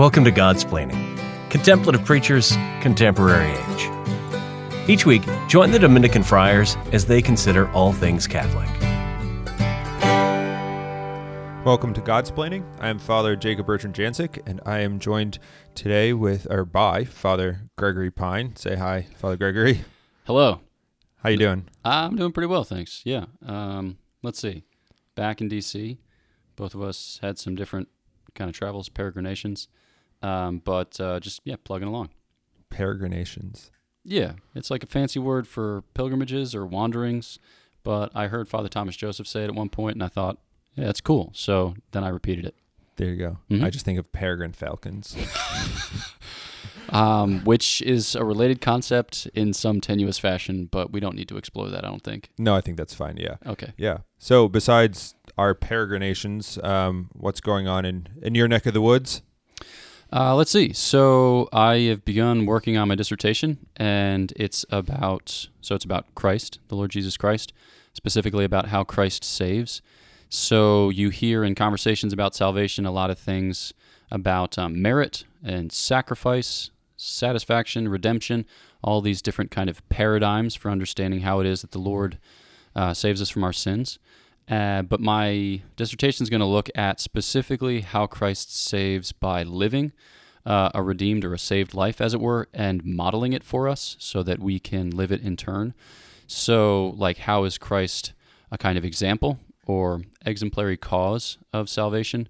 Welcome to Godsplaining, Contemplative Preachers, Contemporary Age. Each week, join the Dominican friars as they consider all things Catholic. Welcome to Godsplaining. I am Father Jacob Bertrand Janczyk, and I am joined today with, or by, Father Gregory Pine. Say hi, Father Gregory. Hello. How you doing? I'm doing pretty well, thanks. Yeah. Um, let's see. Back in D.C., both of us had some different kind of travels, peregrinations, um, but uh, just yeah, plugging along. Peregrinations. Yeah, it's like a fancy word for pilgrimages or wanderings. But I heard Father Thomas Joseph say it at one point, and I thought, yeah, that's cool. So then I repeated it. There you go. Mhm. I just think of peregrine falcons. um, which is a related concept in some tenuous fashion, but we don't need to explore that, I don't think. no, I think that's fine. Yeah. Okay. Yeah. So besides our peregrinations, um, what's going on in, in your neck of the woods? Uh, let's see. So I have begun working on my dissertation, and it's about so it's about Christ, the Lord Jesus Christ, specifically about how Christ saves. So you hear in conversations about salvation a lot of things about um, merit and sacrifice, satisfaction, redemption, all these different kind of paradigms for understanding how it is that the Lord uh, saves us from our sins. Uh, but my dissertation is going to look at specifically how Christ saves by living uh, a redeemed or a saved life, as it were, and modeling it for us so that we can live it in turn. So, like, how is Christ a kind of example or exemplary cause of salvation?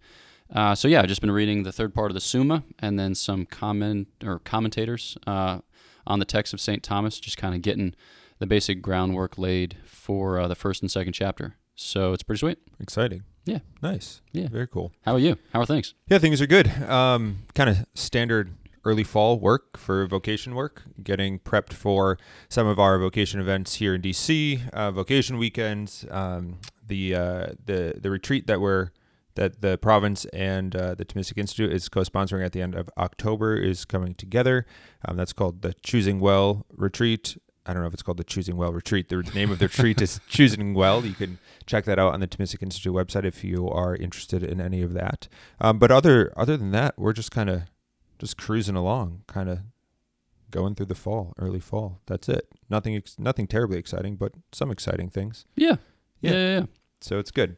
Uh, so, yeah, I've just been reading the third part of the Summa and then some comment or commentators uh, on the text of St. Thomas, just kind of getting the basic groundwork laid for uh, the first and second chapter. So, it's pretty sweet. Exciting. Yeah. Nice. Yeah. Very cool. How are you? How are things? Yeah, things are good. Um, kind of standard early fall work for vocation work, getting prepped for some of our vocation events here in DC, uh, vocation weekends, um, the uh, the the retreat that we're that the province and uh, the Thomistic Institute is co-sponsoring at the end of October is coming together. Um, that's called the Choosing Well Retreat. I don't know if it's called the Choosing Well Retreat. The name of the retreat is Choosing Well. You can check that out on the Thomistic Institute website if you are interested in any of that. Um, but other other than that, we're just kind of just cruising along, kind of going through the fall, early fall. That's it. Nothing ex- nothing terribly exciting, but some exciting things. Yeah. Yeah. Yeah. Yeah. yeah. So it's good.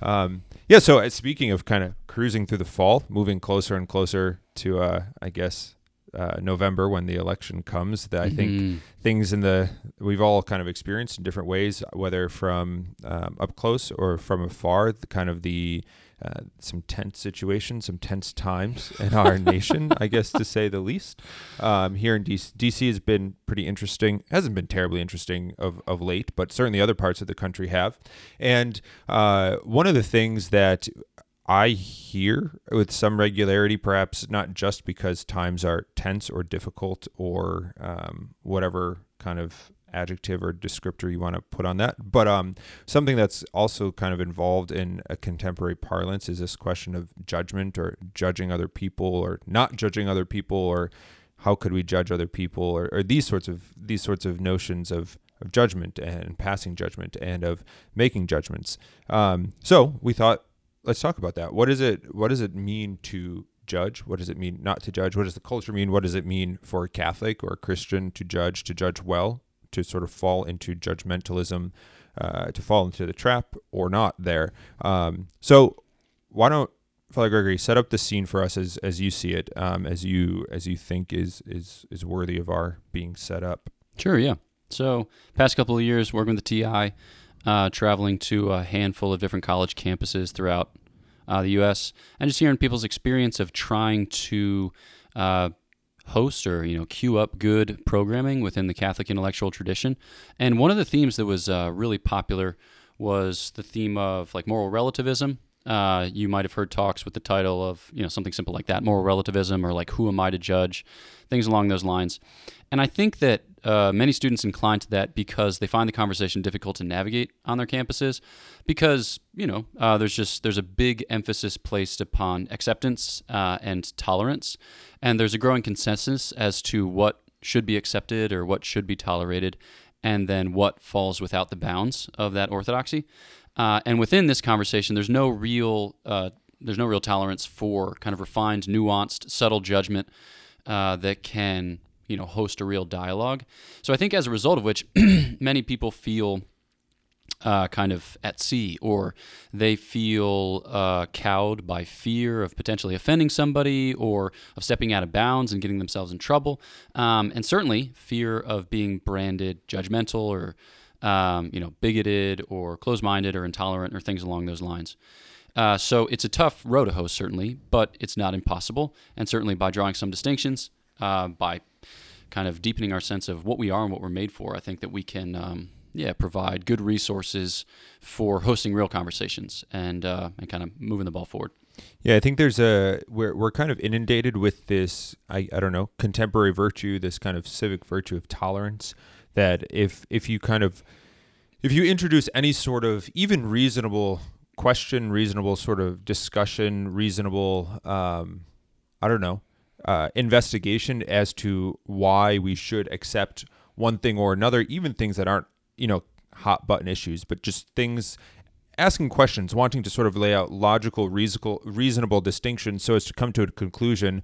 Um, yeah. So uh, speaking of kind of cruising through the fall, moving closer and closer to, uh, I guess, uh, November when the election comes, that I think Mhm. things in the we've all kind of experienced in different ways, whether from um, up close or from afar. The kind of the uh, some tense situations, some tense times in our nation, I guess to say the least. Um, here in DC, DC has been pretty interesting. Hasn't been terribly interesting of, of late, but certainly other parts of the country have. And uh, one of the things that I hear with some regularity, perhaps not just because times are tense or difficult or um, whatever kind of adjective or descriptor you want to put on that, but um, something that's also kind of involved in a contemporary parlance is this question of judgment or judging other people or not judging other people or how could we judge other people or, or these sorts of these sorts of notions of of judgment and passing judgment and of making judgments. Um, so we thought let's talk about that. What is it? What does it mean to judge? What does it mean not to judge? What does the culture mean? What does it mean for a Catholic or a Christian to judge? To judge well? To sort of fall into judgmentalism? Uh, to fall into the trap or not? There. Um, so why don't Father Gregory set up the scene for us as as you see it, um, as you as you think is is is worthy of our being set up. Sure, yeah. So, past couple of years working with the TI, uh, traveling to a handful of different college campuses throughout uh, the U.S., and just hearing people's experience of trying to uh, host or you know queue up good programming within the Catholic intellectual tradition. And one of the themes that was uh, really popular was the theme of like moral relativism. Uh, you might have heard talks with the title of you know something simple like that, moral relativism, or like who am I to judge, things along those lines. And I think that uh, many students incline to that because they find the conversation difficult to navigate on their campuses, because you know uh, there's just there's a big emphasis placed upon acceptance uh, and tolerance, and there's a growing consensus as to what should be accepted or what should be tolerated, and then what falls without the bounds of that orthodoxy. Uh, and within this conversation, there's no real uh, there's no real tolerance for kind of refined, nuanced, subtle judgment uh, that can you know host a real dialogue. So I think as a result of which, many people feel uh, kind of at sea, or they feel uh, cowed by fear of potentially offending somebody, or of stepping out of bounds and getting themselves in trouble, um, and certainly fear of being branded judgmental or um, you know bigoted or closed-minded or intolerant or things along those lines. Uh, so it's a tough road to host, certainly, but it's not impossible. And certainly by drawing some distinctions, uh, by kind of deepening our sense of what we are and what we're made for, I think that we can, um, yeah, provide good resources for hosting real conversations and uh, and kind of moving the ball forward. Yeah, I think there's a we're we're kind of inundated with this I, I don't know contemporary virtue, this kind of civic virtue of tolerance. That if if you kind of if you introduce any sort of even reasonable question, reasonable sort of discussion, reasonable um, I don't know uh, investigation as to why we should accept one thing or another, even things that aren't, you know, hot button issues, but just things asking questions, wanting to sort of lay out logical, reasonable, distinctions so as to come to a conclusion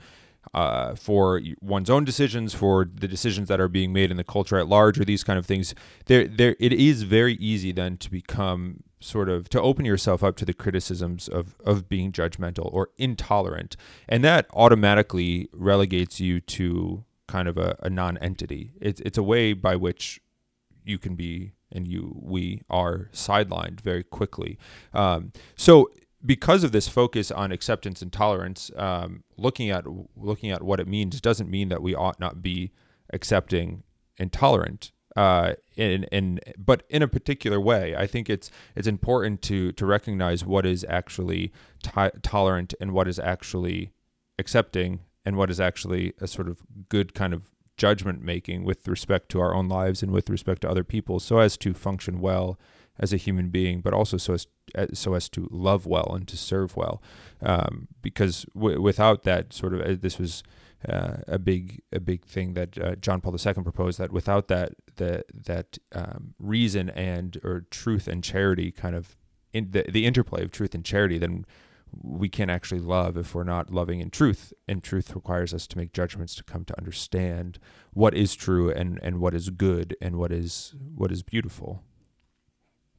uh, for one's own decisions, for the decisions that are being made in the culture at large, or these kind of things. There, there, it is very easy then to become sort of to open yourself up to the criticisms of of being judgmental or intolerant, and that automatically relegates you to kind of a, a non-entity. It's it's a way by which you can be and you we are sidelined very quickly. Um, so because of this focus on acceptance and tolerance, um, looking at looking at what it means doesn't mean that we ought not be accepting and tolerant uh, in in but in a particular way. I think it's it's important to to recognize what is actually tolerant and what is actually accepting and what is actually a sort of good kind of judgment making with respect to our own lives and with respect to other people, so as to function well as a human being, but also so as so as to love well and to serve well. Um, because w- without that sort of uh, this was uh, a big a big thing that uh, John Paul II proposed that without that the that um, reason and or truth and charity kind of in the the interplay of truth and charity then we can't actually love if we're not loving in truth. And truth requires us to make judgments to come to understand what is true and and what is good and what is what is beautiful.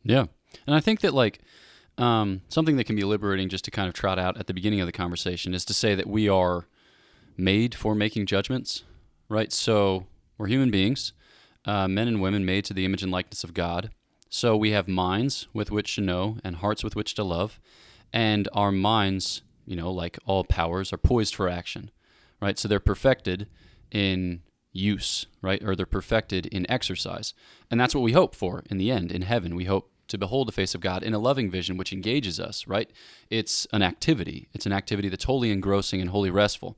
Yeah. And i think that like um, something that can be liberating just to kind of trot out at the beginning of the conversation is to say that we are made for making judgments, right? So we're human beings, uh, men and women made to the image and likeness of God. So we have minds with which to know and hearts with which to love. And our minds, you know, like all powers, are poised for action, right? So they're perfected in use, right? Or they're perfected in exercise. And that's what we hope for in the end, in heaven. We hope to behold the face of God in a loving vision which engages us, right? It's an activity. It's an activity that's wholly engrossing and wholly restful.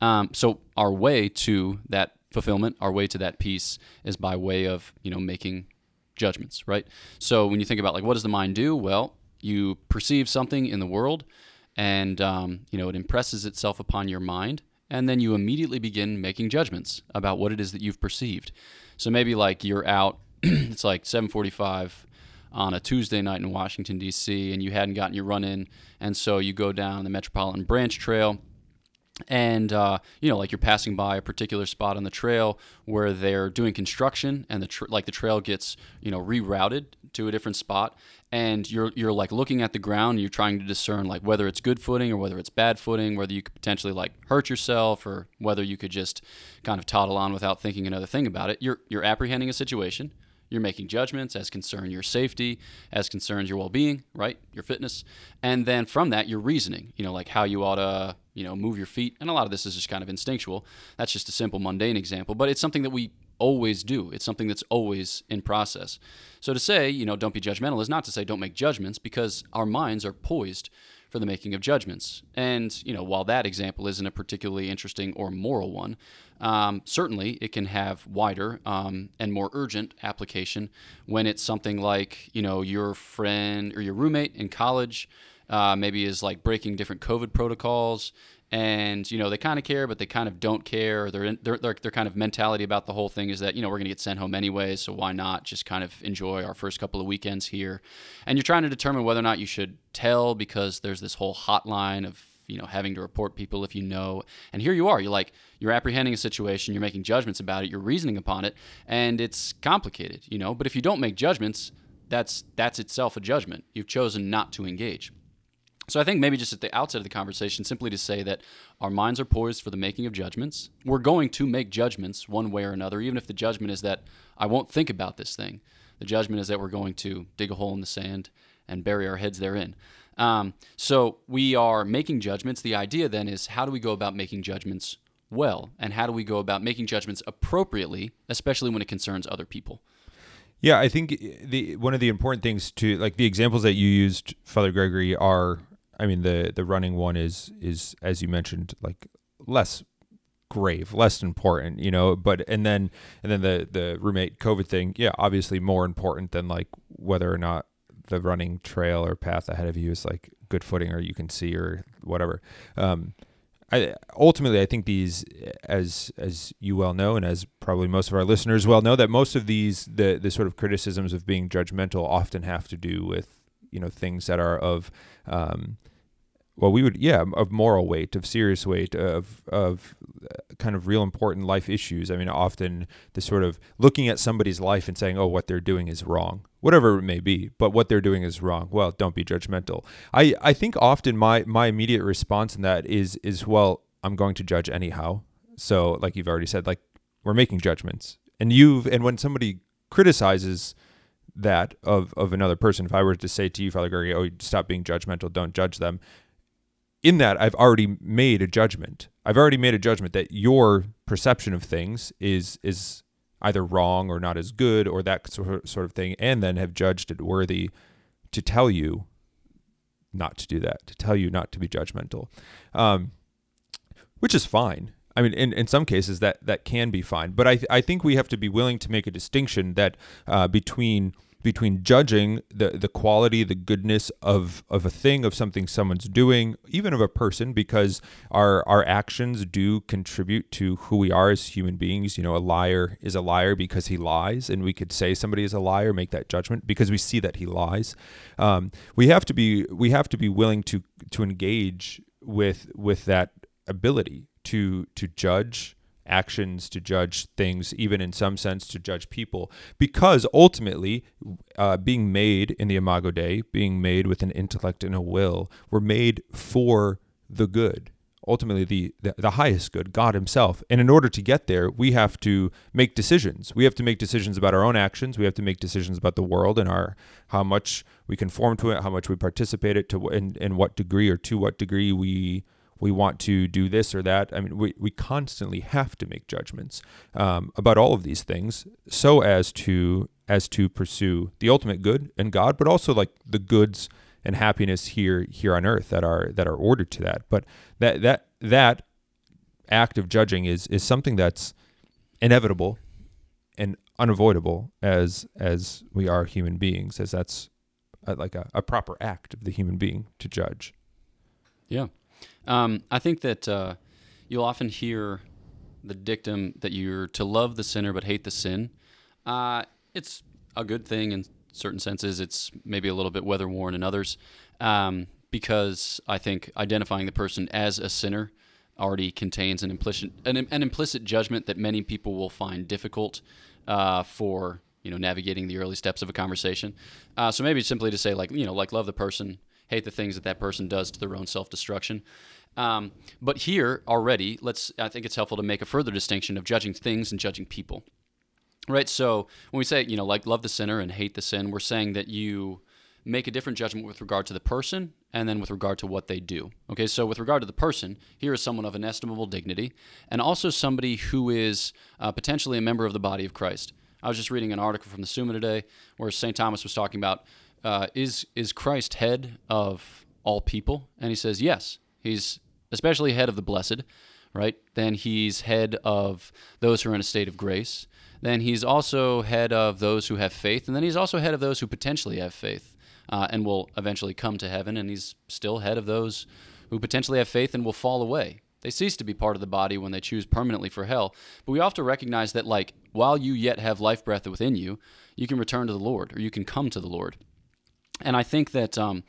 Um, so our way to that fulfillment, our way to that peace, is by way of you know making judgments, right? So when you think about like what does the mind do? Well, you perceive something in the world, and um, you know it impresses itself upon your mind, and then you immediately begin making judgments about what it is that you've perceived. So maybe like you're out, it's like 7:45 on a Tuesday night in Washington D.C. and you hadn't gotten your run in, and so you go down the Metropolitan Branch Trail and uh, you know like you're passing by a particular spot on the trail where they're doing construction and the tr- like the trail gets you know rerouted to a different spot and you're you're like looking at the ground and you're trying to discern like whether it's good footing or whether it's bad footing whether you could potentially like hurt yourself or whether you could just kind of toddle on without thinking another thing about it. You're you're apprehending a situation you're making judgments as concern your safety, as concerns your well-being, right? Your fitness. And then from that, you're reasoning, you know, like how you ought to, you know, move your feet. And a lot of this is just kind of instinctual. That's just a simple mundane example, but it's something that we always do. It's something that's always in process. So to say, you know, don't be judgmental is not to say don't make judgments because our minds are poised for the making of judgments. And, you know, while that example isn't a particularly interesting or moral one, um, certainly it can have wider um, and more urgent application when it's something like, you know, your friend or your roommate in college uh, maybe is like breaking different COVID protocols and you know they kind of care, but they kind of don't care. Their their their kind of mentality about the whole thing is that you know we're to get sent home anyway, so why not just kind of enjoy our first couple of weekends here? And you're trying to determine whether or not you should tell because there's this whole hotline of you know having to report people if you know and here you are you're like you're apprehending a situation you're making judgments about it you're reasoning upon it and it's complicated you know but if you don't make judgments that's that's itself a judgment you've chosen not to engage so I think maybe just at the outset of the conversation, simply to say that our minds are poised for the making of judgments. We're going to make judgments one way or another, even if the judgment is that I won't think about this thing. The judgment is that we're going to dig a hole in the sand and bury our heads therein. Um, so we are making judgments. The idea then is how do we go about making judgments well, and how do we go about making judgments appropriately, especially when it concerns other people. Yeah, I think the one of the important things to like the examples that you used, Father Gregory, are I mean the the running one is is as you mentioned like less grave, less important, you know, but and then and then the the roommate COVID thing, yeah, obviously more important than like whether or not the running trail or path ahead of you is like good footing or you can see or whatever. Um, I ultimately I think these as as you well know and as probably most of our listeners well know that most of these the the sort of criticisms of being judgmental often have to do with you know things that are of um, well we would yeah of moral weight of serious weight of of uh, kind of real important life issues. I mean often the sort of looking at somebody's life and saying oh what they're doing is wrong whatever it may be but what they're doing is wrong well don't be judgmental. I i think often my my immediate response in that is is well i'm going to judge anyhow. So like you've already said like we're making judgments. And you've and when somebody criticizes that of of another person if i were to say to you father gregory oh stop being judgmental don't judge them in that I've already made a judgment. I've already made a judgment that your perception of things is is either wrong or not as good or that sort of thing, and then have judged it worthy to tell you not to do that, to tell you not to be judgmental, um, which is fine. I mean, in, in some cases that that can be fine, but I th- I think we have to be willing to make a distinction that uh, between between judging the the quality, the goodness of of a thing, of something someone's doing, even of a person, because our our actions do contribute to who we are as human beings. You know, a liar is a liar because he lies, and we could say somebody is a liar, make that judgment because we see that he lies. Um, we have to be we have to be willing to to engage with with that ability to to judge actions to judge things, even in some sense to judge people, because ultimately, uh, being made in the Imago Dei, being made with an intellect and a will, we're made for the good. Ultimately, the, the, the highest good, God Himself. And in order to get there, we have to make decisions. We have to make decisions about our own actions. We have to make decisions about the world and our how much we conform to it, how much we participate it, to in, in what degree or to what degree we we want to do this or that. I mean, we, we constantly have to make judgments um, about all of these things so as to as to pursue the ultimate good and God, but also like the goods and happiness here here on earth that are that are ordered to that. But that that that act of judging is is something that's inevitable and unavoidable as as we are human beings, as that's a, like a, a proper act of the human being to judge. Yeah. Um, I think that uh, you'll often hear the dictum that you're to love the sinner but hate the sin. Uh, it's a good thing in certain senses. It's maybe a little bit weather worn in others, um, because I think identifying the person as a sinner already contains an implicit an, an implicit judgment that many people will find difficult uh, for you know navigating the early steps of a conversation. Uh, so maybe simply to say like you know like love the person, hate the things that that person does to their own self destruction. Um, but here already, let's. I think it's helpful to make a further distinction of judging things and judging people. Right. So when we say you know like love the sinner and hate the sin, we're saying that you make a different judgment with regard to the person and then with regard to what they do. Okay, so with regard to the person, here is someone of inestimable dignity and also somebody who is uh, potentially a member of the body of Christ. I was just reading an article from the Summa today where St. Thomas was talking about uh, is is Christ head of all people? And he says yes. He's especially head of the blessed, right? Then he's head of those who are in a state of grace. Then he's also head of those who have faith, and then he's also head of those who potentially have faith uh, and will eventually come to heaven. And he's still head of those who potentially have faith and will fall away. They cease to be part of the body when they choose permanently for hell. But we often recognize that, like, while you yet have life breath within you, you can return to the Lord or you can come to the Lord. And I think that um,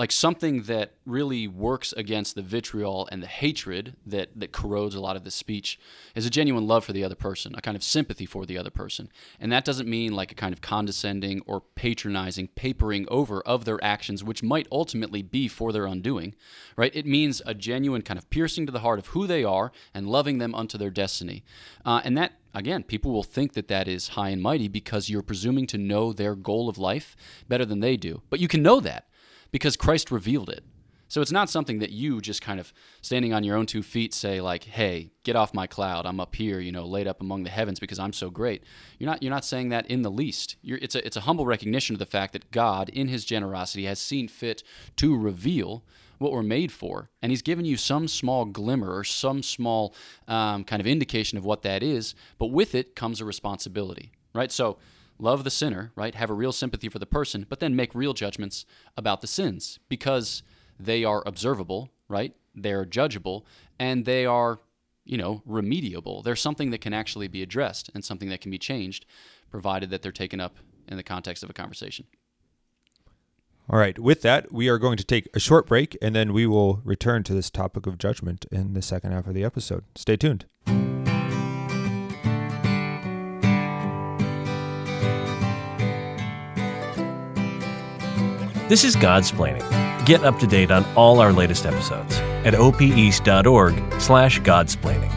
like something that really works against the vitriol and the hatred that that corrodes a lot of the speech is a genuine love for the other person, a kind of sympathy for the other person. And that doesn't mean like a kind of condescending or patronizing papering over of their actions which might ultimately be for their undoing, right? It means a genuine kind of piercing to the heart of who they are and loving them unto their destiny. Uh, and that again, people will think that that is high and mighty because you're presuming to know their goal of life better than they do. But you can know that because Christ revealed it. So it's not something that you just kind of standing on your own two feet say like, "Hey, get off my cloud. I'm up here, you know, laid up among the heavens because I'm so great." You're not you're not saying that in the least. You're, it's a it's a humble recognition of the fact that God in his generosity has seen fit to reveal what we're made for. And he's given you some small glimmer or some small um, kind of indication of what that is. But with it comes a responsibility, right? So love the sinner, right? Have a real sympathy for the person, but then make real judgments about the sins because they are observable, right? They're judgeable and they are, you know, remediable. They're something that can actually be addressed and something that can be changed, provided that they're taken up in the context of a conversation. All right. With that, we are going to take a short break and then we will return to this topic of judgment in the second half of the episode. Stay tuned. This is Godsplaining. Get up to date on all our latest episodes at opeast.org slash godsplaining.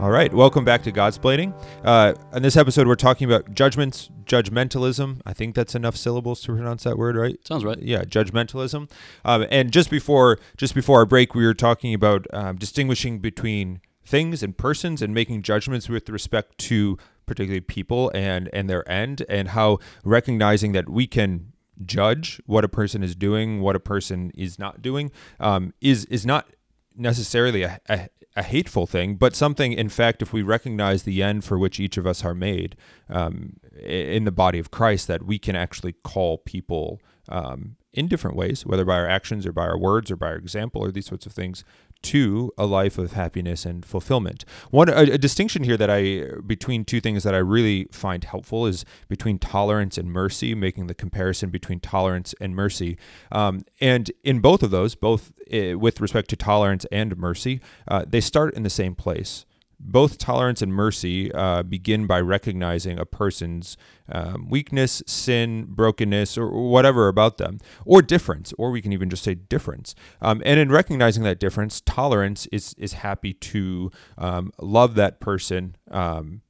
All right, welcome back to Godsplaining. Uh, in this episode, we're talking about judgments, judgmentalism. I think that's enough syllables to pronounce that word, right? Sounds right. Yeah, judgmentalism. Um, and just before, just before our break, we were talking about um, distinguishing between things and persons and making judgments with respect to particularly people and and their end, and how recognizing that we can judge what a person is doing, what a person is not doing, um, is is not necessarily a, a, a, hateful thing, but something, in fact, if we recognize the end for which each of us are made um, in the body of Christ, that we can actually call people um, in different ways, whether by our actions or by our words or by our example or these sorts of things, to a life of happiness and fulfillment. One a, a, distinction here that I between two things that I really find helpful is between tolerance and mercy, making the comparison between tolerance and mercy. Um, and in both of those, both uh, with respect to tolerance and mercy, uh, they start in the same place both tolerance and mercy uh, begin by recognizing a person's um, weakness, sin, brokenness, or whatever about them, or difference, or we can even just say difference. Um, and in recognizing that difference, tolerance is is happy to um, love that person. Um,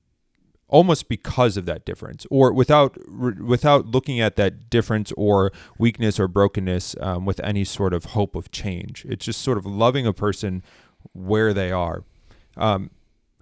almost because of that difference or without without looking at that difference or weakness or brokenness um, with any sort of hope of change it's just sort of loving a person where they are um,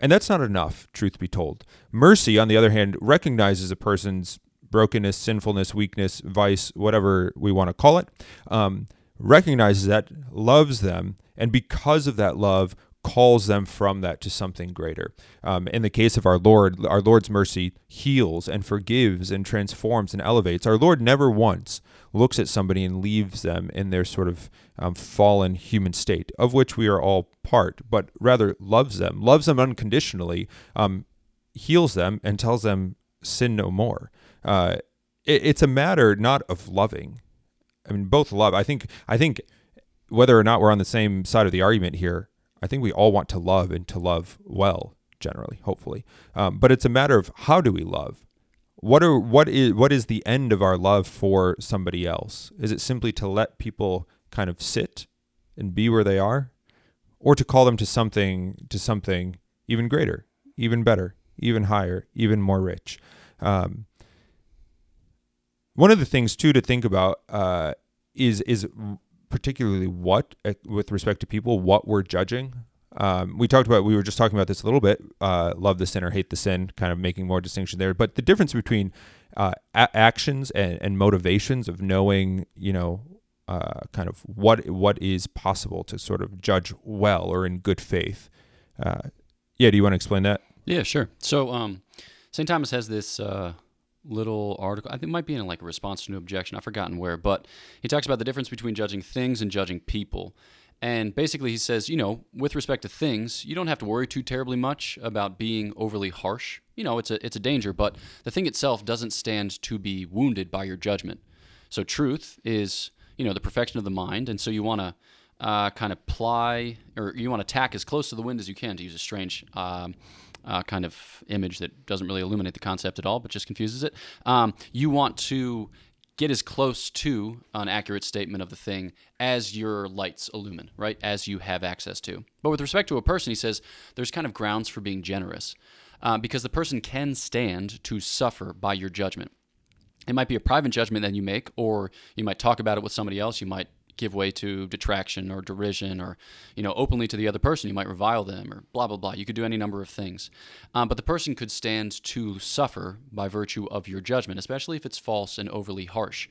and that's not enough, truth be told. Mercy, on the other hand, recognizes a person's brokenness, sinfulness, weakness, vice, whatever we want to call it, um, recognizes that, loves them, and because of that love, calls them from that to something greater. Um, in the case of our Lord, our Lord's mercy heals and forgives and transforms and elevates. Our Lord never once looks at somebody and leaves them in their sort of um, fallen human state, of which we are all part, but rather loves them, loves them unconditionally, um, heals them, and tells them, sin no more. Uh, it, it's a matter not of loving. I mean, both love. I think. I think whether or not we're on the same side of the argument here, I think we all want to love and to love well, generally, hopefully. Um, but it's a matter of how do we love? What are what is what is the end of our love for somebody else? Is it simply to let people kind of sit and be where they are, or to call them to something to something even greater, even better, even higher, even more rich? Um, one of the things too to think about uh, is is particularly what, uh, with respect to people, what we're judging. Um, we talked about, we were just talking about this a little bit, uh, love the sin or hate the sin, kind of making more distinction there. But the difference between uh, a- actions and, and, motivations of knowing, you know, uh, kind of what what is possible to sort of judge well or in good faith. Uh, yeah, do you want to explain that? Yeah, sure. So um, St. Thomas has this uh, little article. I think it might be in like a response to an objection. I've forgotten where, but he talks about the difference between judging things and judging people. And basically, he says, you know, with respect to things, you don't have to worry too terribly much about being overly harsh. You know, it's a it's a danger, but the thing itself doesn't stand to be wounded by your judgment. So truth is, you know, the perfection of the mind, and so you want to uh, kind of ply, or you want to tack as close to the wind as you can, to use a strange. Um, uh, kind of image that doesn't really illuminate the concept at all, but just confuses it. Um, you want to get as close to an accurate statement of the thing as your lights illumine, right? As you have access to. But with respect to a person, he says there's kind of grounds for being generous uh, because the person can stand to suffer by your judgment. It might be a private judgment that you make, or you might talk about it with somebody else. You might give way to detraction or derision or you know openly to the other person you might revile them or blah blah blah you could do any number of things um, but the person could stand to suffer by virtue of your judgment especially if it's false and overly harsh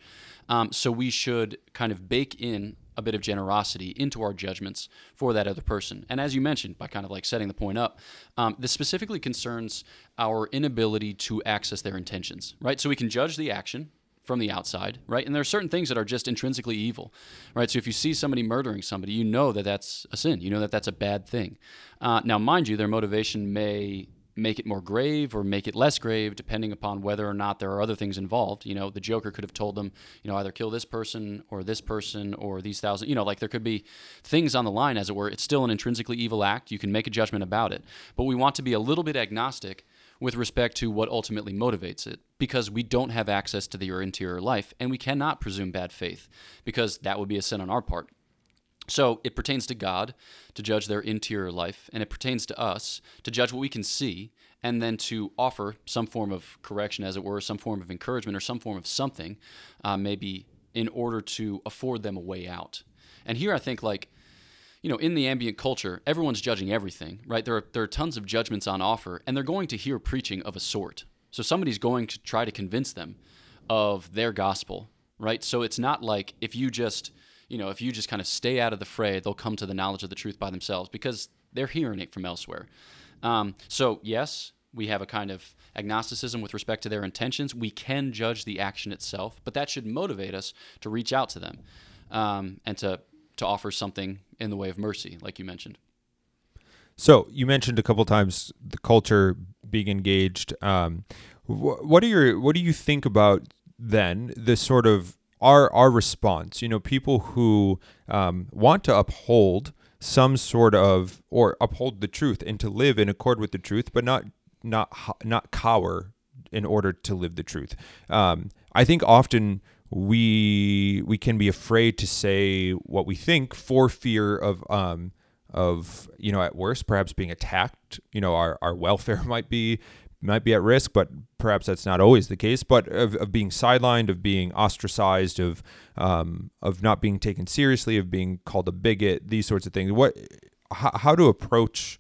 um, so we should kind of bake in a bit of generosity into our judgments for that other person. And as you mentioned, by kind of like setting the point up, um, this specifically concerns our inability to access their intentions, right? So we can judge the action, from the outside, right? And there are certain things that are just intrinsically evil, right? So if you see somebody murdering somebody, you know that that's a sin. You know that that's a bad thing. Uh, now, mind you, their motivation may make it more grave or make it less grave, depending upon whether or not there are other things involved. You know, the Joker could have told them, you know, either kill this person or this person or these thousand. You know, like there could be things on the line, as it were. It's still an intrinsically evil act. You can make a judgment about it, but we want to be a little bit agnostic with respect to what ultimately motivates it because we don't have access to their interior life and we cannot presume bad faith because that would be a sin on our part. So it pertains to God to judge their interior life, and it pertains to us to judge what we can see and then to offer some form of correction, as it were, some form of encouragement or some form of something, uh, maybe in order to afford them a way out. And here I think, like, you know, in the ambient culture, everyone's judging everything, right? There are, there are tons of judgments on offer, and they're going to hear preaching of a sort. So somebody's going to try to convince them of their gospel, right? So it's not like if you just, you know, if you just kind of stay out of the fray, they'll come to the knowledge of the truth by themselves because they're hearing it from elsewhere. Um, so, yes, we have a kind of agnosticism with respect to their intentions. We can judge the action itself, but that should motivate us to reach out to them um, and to to offer something in the way of mercy, like you mentioned. So you mentioned a couple times the culture being engaged. Um, wh- what are your what do you think about then this sort of our our response? You know, people who um, want to uphold some sort of or uphold the truth and to live in accord with the truth, but not not not cower in order to live the truth. Um, I think often we we can be afraid to say what we think for fear of um of you know at worst perhaps being attacked. You know our, our welfare might be might be at risk but perhaps that's not always the case. But of, of being sidelined of being ostracized of um, of not being taken seriously of being called a bigot these sorts of things. What how, how to approach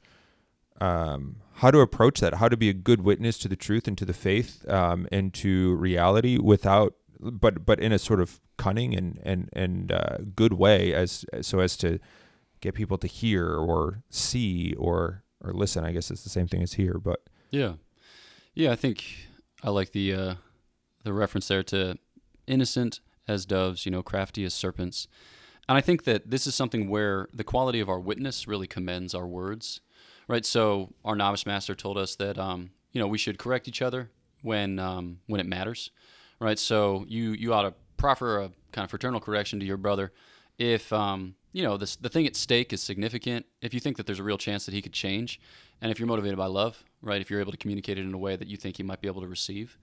um, how to approach that? How to be a good witness to the truth and to the faith um, and to reality without but but in a sort of cunning and and and uh, good way, as so as to get people to hear or see or or listen. I guess it's the same thing as hear, but yeah, yeah. I think I like the uh, the reference there to innocent as doves, you know, crafty as serpents. And I think that this is something where the quality of our witness really commends our words, right? So our novice master told us that um, you know we should correct each other when um, when it matters right? So you you ought to proffer a kind of fraternal correction to your brother if um, you know this, the thing at stake is significant. If you think that there's a real chance that he could change, and if you're motivated by love, right? If you're able to communicate it in a way that you think he might be able to receive.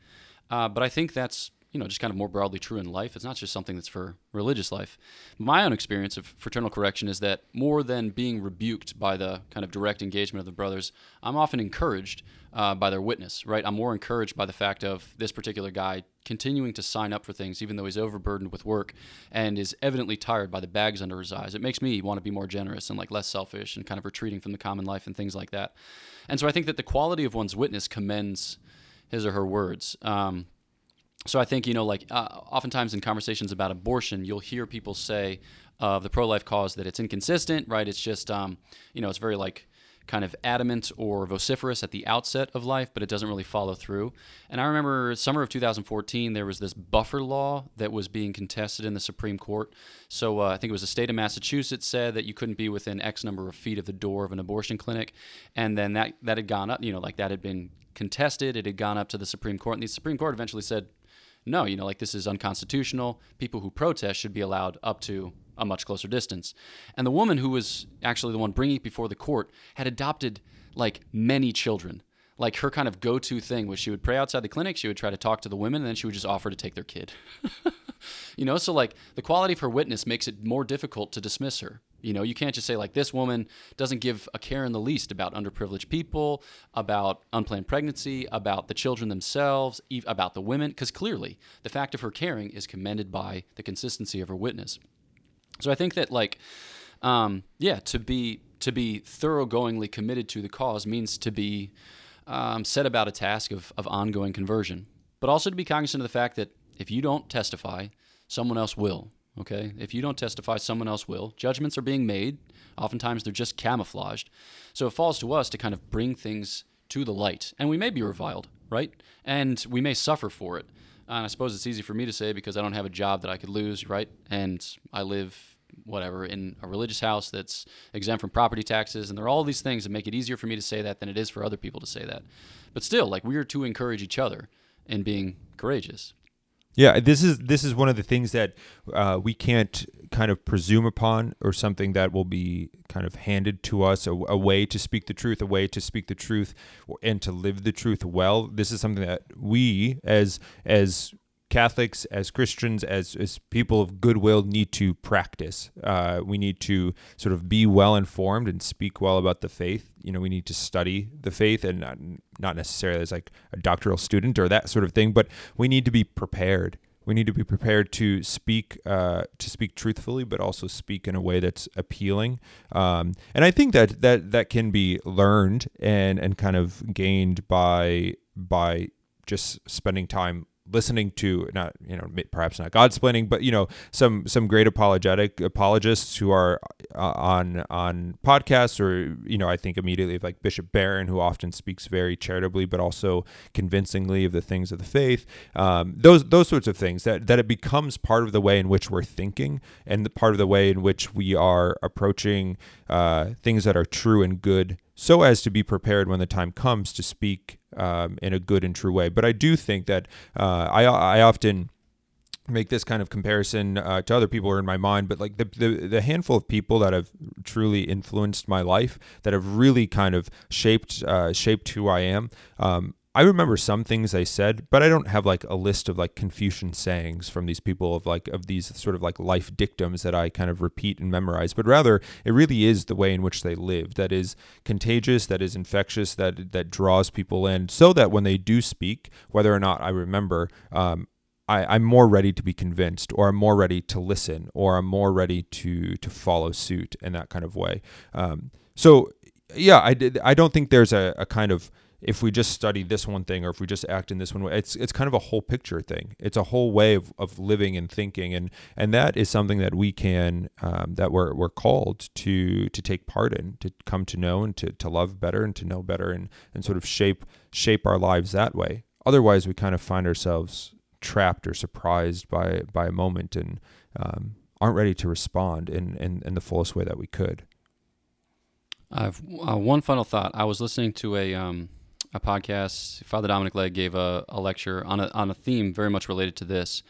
Uh, but I think that's you know, just kind of more broadly true in life. It's not just something that's for religious life. My own experience of fraternal correction is that more than being rebuked by the kind of direct engagement of the brothers, I'm often encouraged uh, by their witness, right? I'm more encouraged by the fact of this particular guy continuing to sign up for things, even though he's overburdened with work and is evidently tired by the bags under his eyes. It makes me want to be more generous and like less selfish and kind of retreating from the common life and things like that. And so I think that the quality of one's witness commends his or her words. Um, so I think you know, like uh, oftentimes in conversations about abortion, you'll hear people say of the pro-life cause that it's inconsistent, right? It's just, um, you know, it's very like kind of adamant or vociferous at the outset of life, but it doesn't really follow through. And I remember summer of 2014, there was this buffer law that was being contested in the Supreme Court. So uh, I think it was the state of Massachusetts said that you couldn't be within X number of feet of the door of an abortion clinic, and then that that had gone up. You know, like that had been contested. It had gone up to the Supreme Court, and the Supreme Court eventually said, no, you know, like this is unconstitutional. People who protest should be allowed up to a much closer distance. And the woman who was actually the one bringing it before the court had adopted like many children. Like her kind of go to thing was she would pray outside the clinic, she would try to talk to the women, and then she would just offer to take their kid. you know, so like the quality of her witness makes it more difficult to dismiss her. You know, you can't just say like this woman doesn't give a care in the least about underprivileged people, about unplanned pregnancy, about the children themselves, about the women, because clearly the fact of her caring is commended by the consistency of her witness. So I think that like, um, yeah, to be to be thoroughgoingly committed to the cause means to be um, set about a task of, of ongoing conversion, but also to be cognizant of the fact that if you don't testify, someone else will. Okay, if you don't testify, someone else will. Judgments are being made. Oftentimes, they're just camouflaged. So it falls to us to kind of bring things to the light, and we may be reviled, right? And we may suffer for it. And I suppose it's easy for me to say because I don't have a job that I could lose, right? And I live whatever in a religious house that's exempt from property taxes and there are all these things that make it easier for me to say that than it is for other people to say that but still like we are to encourage each other in being courageous yeah, this is this is one of the things that uh, we can't kind of presume upon, or something that will be kind of handed to us, a, a, way to speak the truth, a way to speak the truth, and to live the truth well. This is something that we, as as Catholics, as Christians, as, as people of goodwill, need to practice. Uh, we need to sort of be well informed and speak well about the faith. You know, we need to study the faith and not, not necessarily as like a doctoral student or that sort of thing, but we need to be prepared. We need to be prepared to speak uh, to speak truthfully, but also speak in a way that's appealing. Um, and I think that that that can be learned and and kind of gained by by just spending time listening to not you know perhaps not Godsplaining, but you know some some great apologetic apologists who are uh, on on podcasts or you know I think immediately of like Bishop Barron who often speaks very charitably but also convincingly of the things of the faith. Um, those those sorts of things that that it becomes part of the way in which we're thinking and the part of the way in which we are approaching uh, things that are true and good so as to be prepared when the time comes to speak um, in a good and true way. But I do think that uh, I, I often make this kind of comparison uh, to other people are in my mind but like the, the the handful of people that have truly influenced my life that have really kind of shaped uh, shaped who I am um, I remember some things they said, but I don't have like a list of like Confucian sayings from these people of like of these sort of like life dictums that I kind of repeat and memorize, but rather it really is the way in which they live that is contagious, that is infectious, that that draws people in, so that when they do speak, whether or not I remember, um, I, am more ready to be convinced, or I'm more ready to listen, or I'm more ready to to follow suit in that kind of way. Um, so yeah, I did. I don't think there's a, a kind of if we just study this one thing or if we just act in this one way it's it's kind of a whole picture thing. It's a whole way of, of living and thinking. And and that is something that we can um, that we're, we're called to to take part in to come to know and to, to love better and to know better and and sort of shape shape our lives that way. Otherwise we kind of find ourselves trapped or surprised by by a moment and um, aren't ready to respond in, in in the fullest way that we could. I have uh, one final thought. I was listening to a um, a podcast. Father Dominic Legge gave a, a lecture on a, on a theme very much related to this.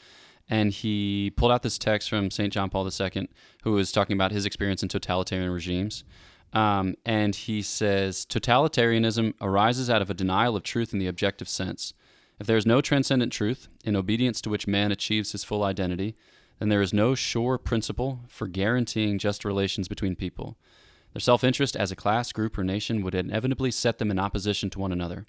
And he pulled out this text from St. John Paul II, who was talking about his experience in totalitarian regimes. Um, and he says totalitarianism arises out of a denial of truth in the objective sense. If there is no transcendent truth, in obedience to which man achieves his full identity, then there is no sure principle for guaranteeing just relations between people. Their self interest as a class, group, or nation would inevitably set them in opposition to one another.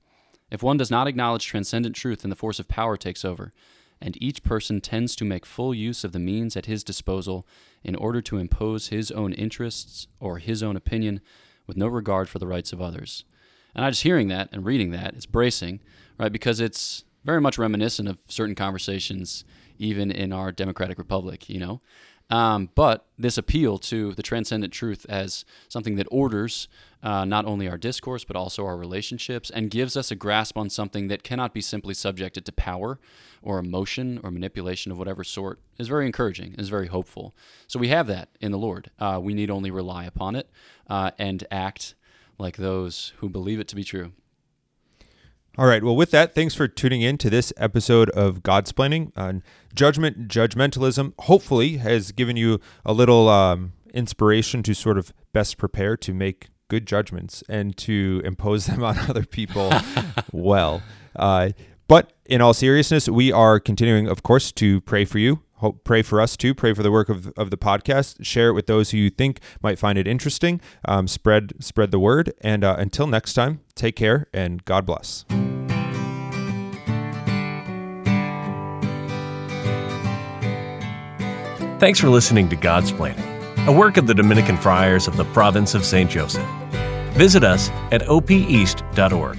If one does not acknowledge transcendent truth, then the force of power takes over, and each person tends to make full use of the means at his disposal in order to impose his own interests or his own opinion with no regard for the rights of others. And I just hearing that and reading that, it's bracing, right? Because it's very much reminiscent of certain conversations even in our democratic republic, you know. Um, but this appeal to the transcendent truth as something that orders uh, not only our discourse, but also our relationships, and gives us a grasp on something that cannot be simply subjected to power or emotion or manipulation of whatever sort, is very encouraging, is very hopeful. So we have that in the Lord. Uh, we need only rely upon it uh, and act like those who believe it to be true. All right. Well, with that, thanks for tuning in to this episode of Godsplaining on judgment, judgmentalism, hopefully, has given you a little um, inspiration to sort of best prepare to make good judgments and to impose them on other people well. Uh, but in all seriousness, we are continuing, of course, to pray for you. Hope, pray for us too. Pray for the work of, of the podcast. Share it with those who you think might find it interesting. Um, spread spread the word. And uh, until next time, take care and God bless. Thanks for listening to Godsplaining, a work of the Dominican Friars of the Province of St. Joseph. Visit us at opeast.org.